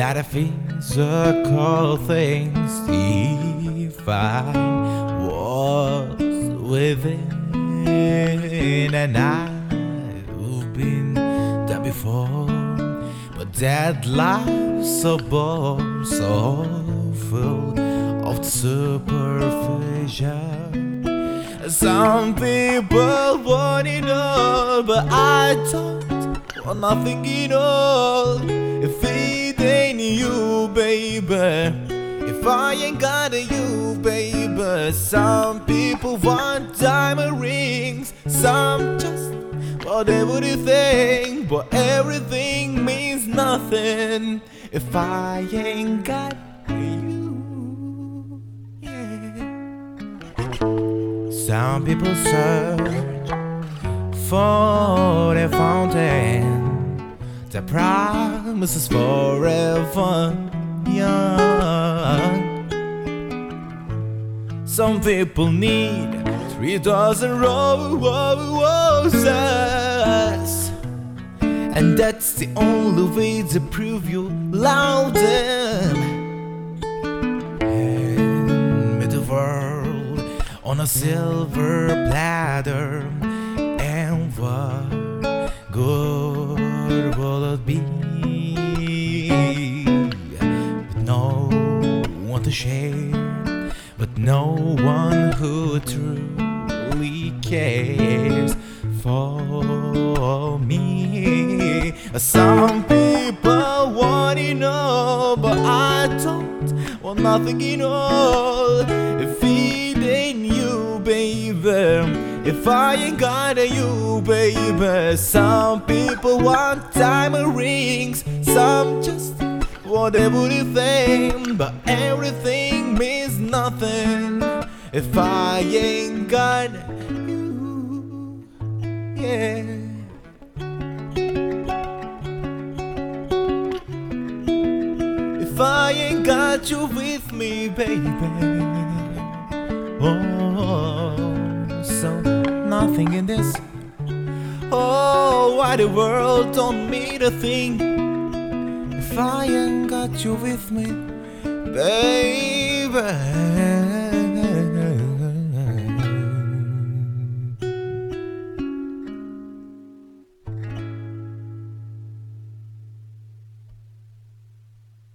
that a physical things define what's within, and I've been there before. But that life's so bored, so full of superficial. Some people want it all, but I don't want nothing at all. If it baby. If I ain't got a you, baby. Some people want diamond rings, some just want everything, but everything means nothing if I ain't got you. Yeah. Some people search for a fountain that promises forever Some people need three dozen ro- roses, and that's the only way to prove you love them. And the world on a silver platter, and what good will it be? With no one to share, but no one who truly cares for me. Some people want to know, but I don't want nothing at all. Ain't you, baby. If I ain't got you, baby. Some people want diamond rings, some just want everything, but everything means nothing if I ain't got you. Yeah. If I ain't got you with me, baby. Oh, so nothing in this. Oh, why the world don't mean a thing if I ain't got you with me, baby right.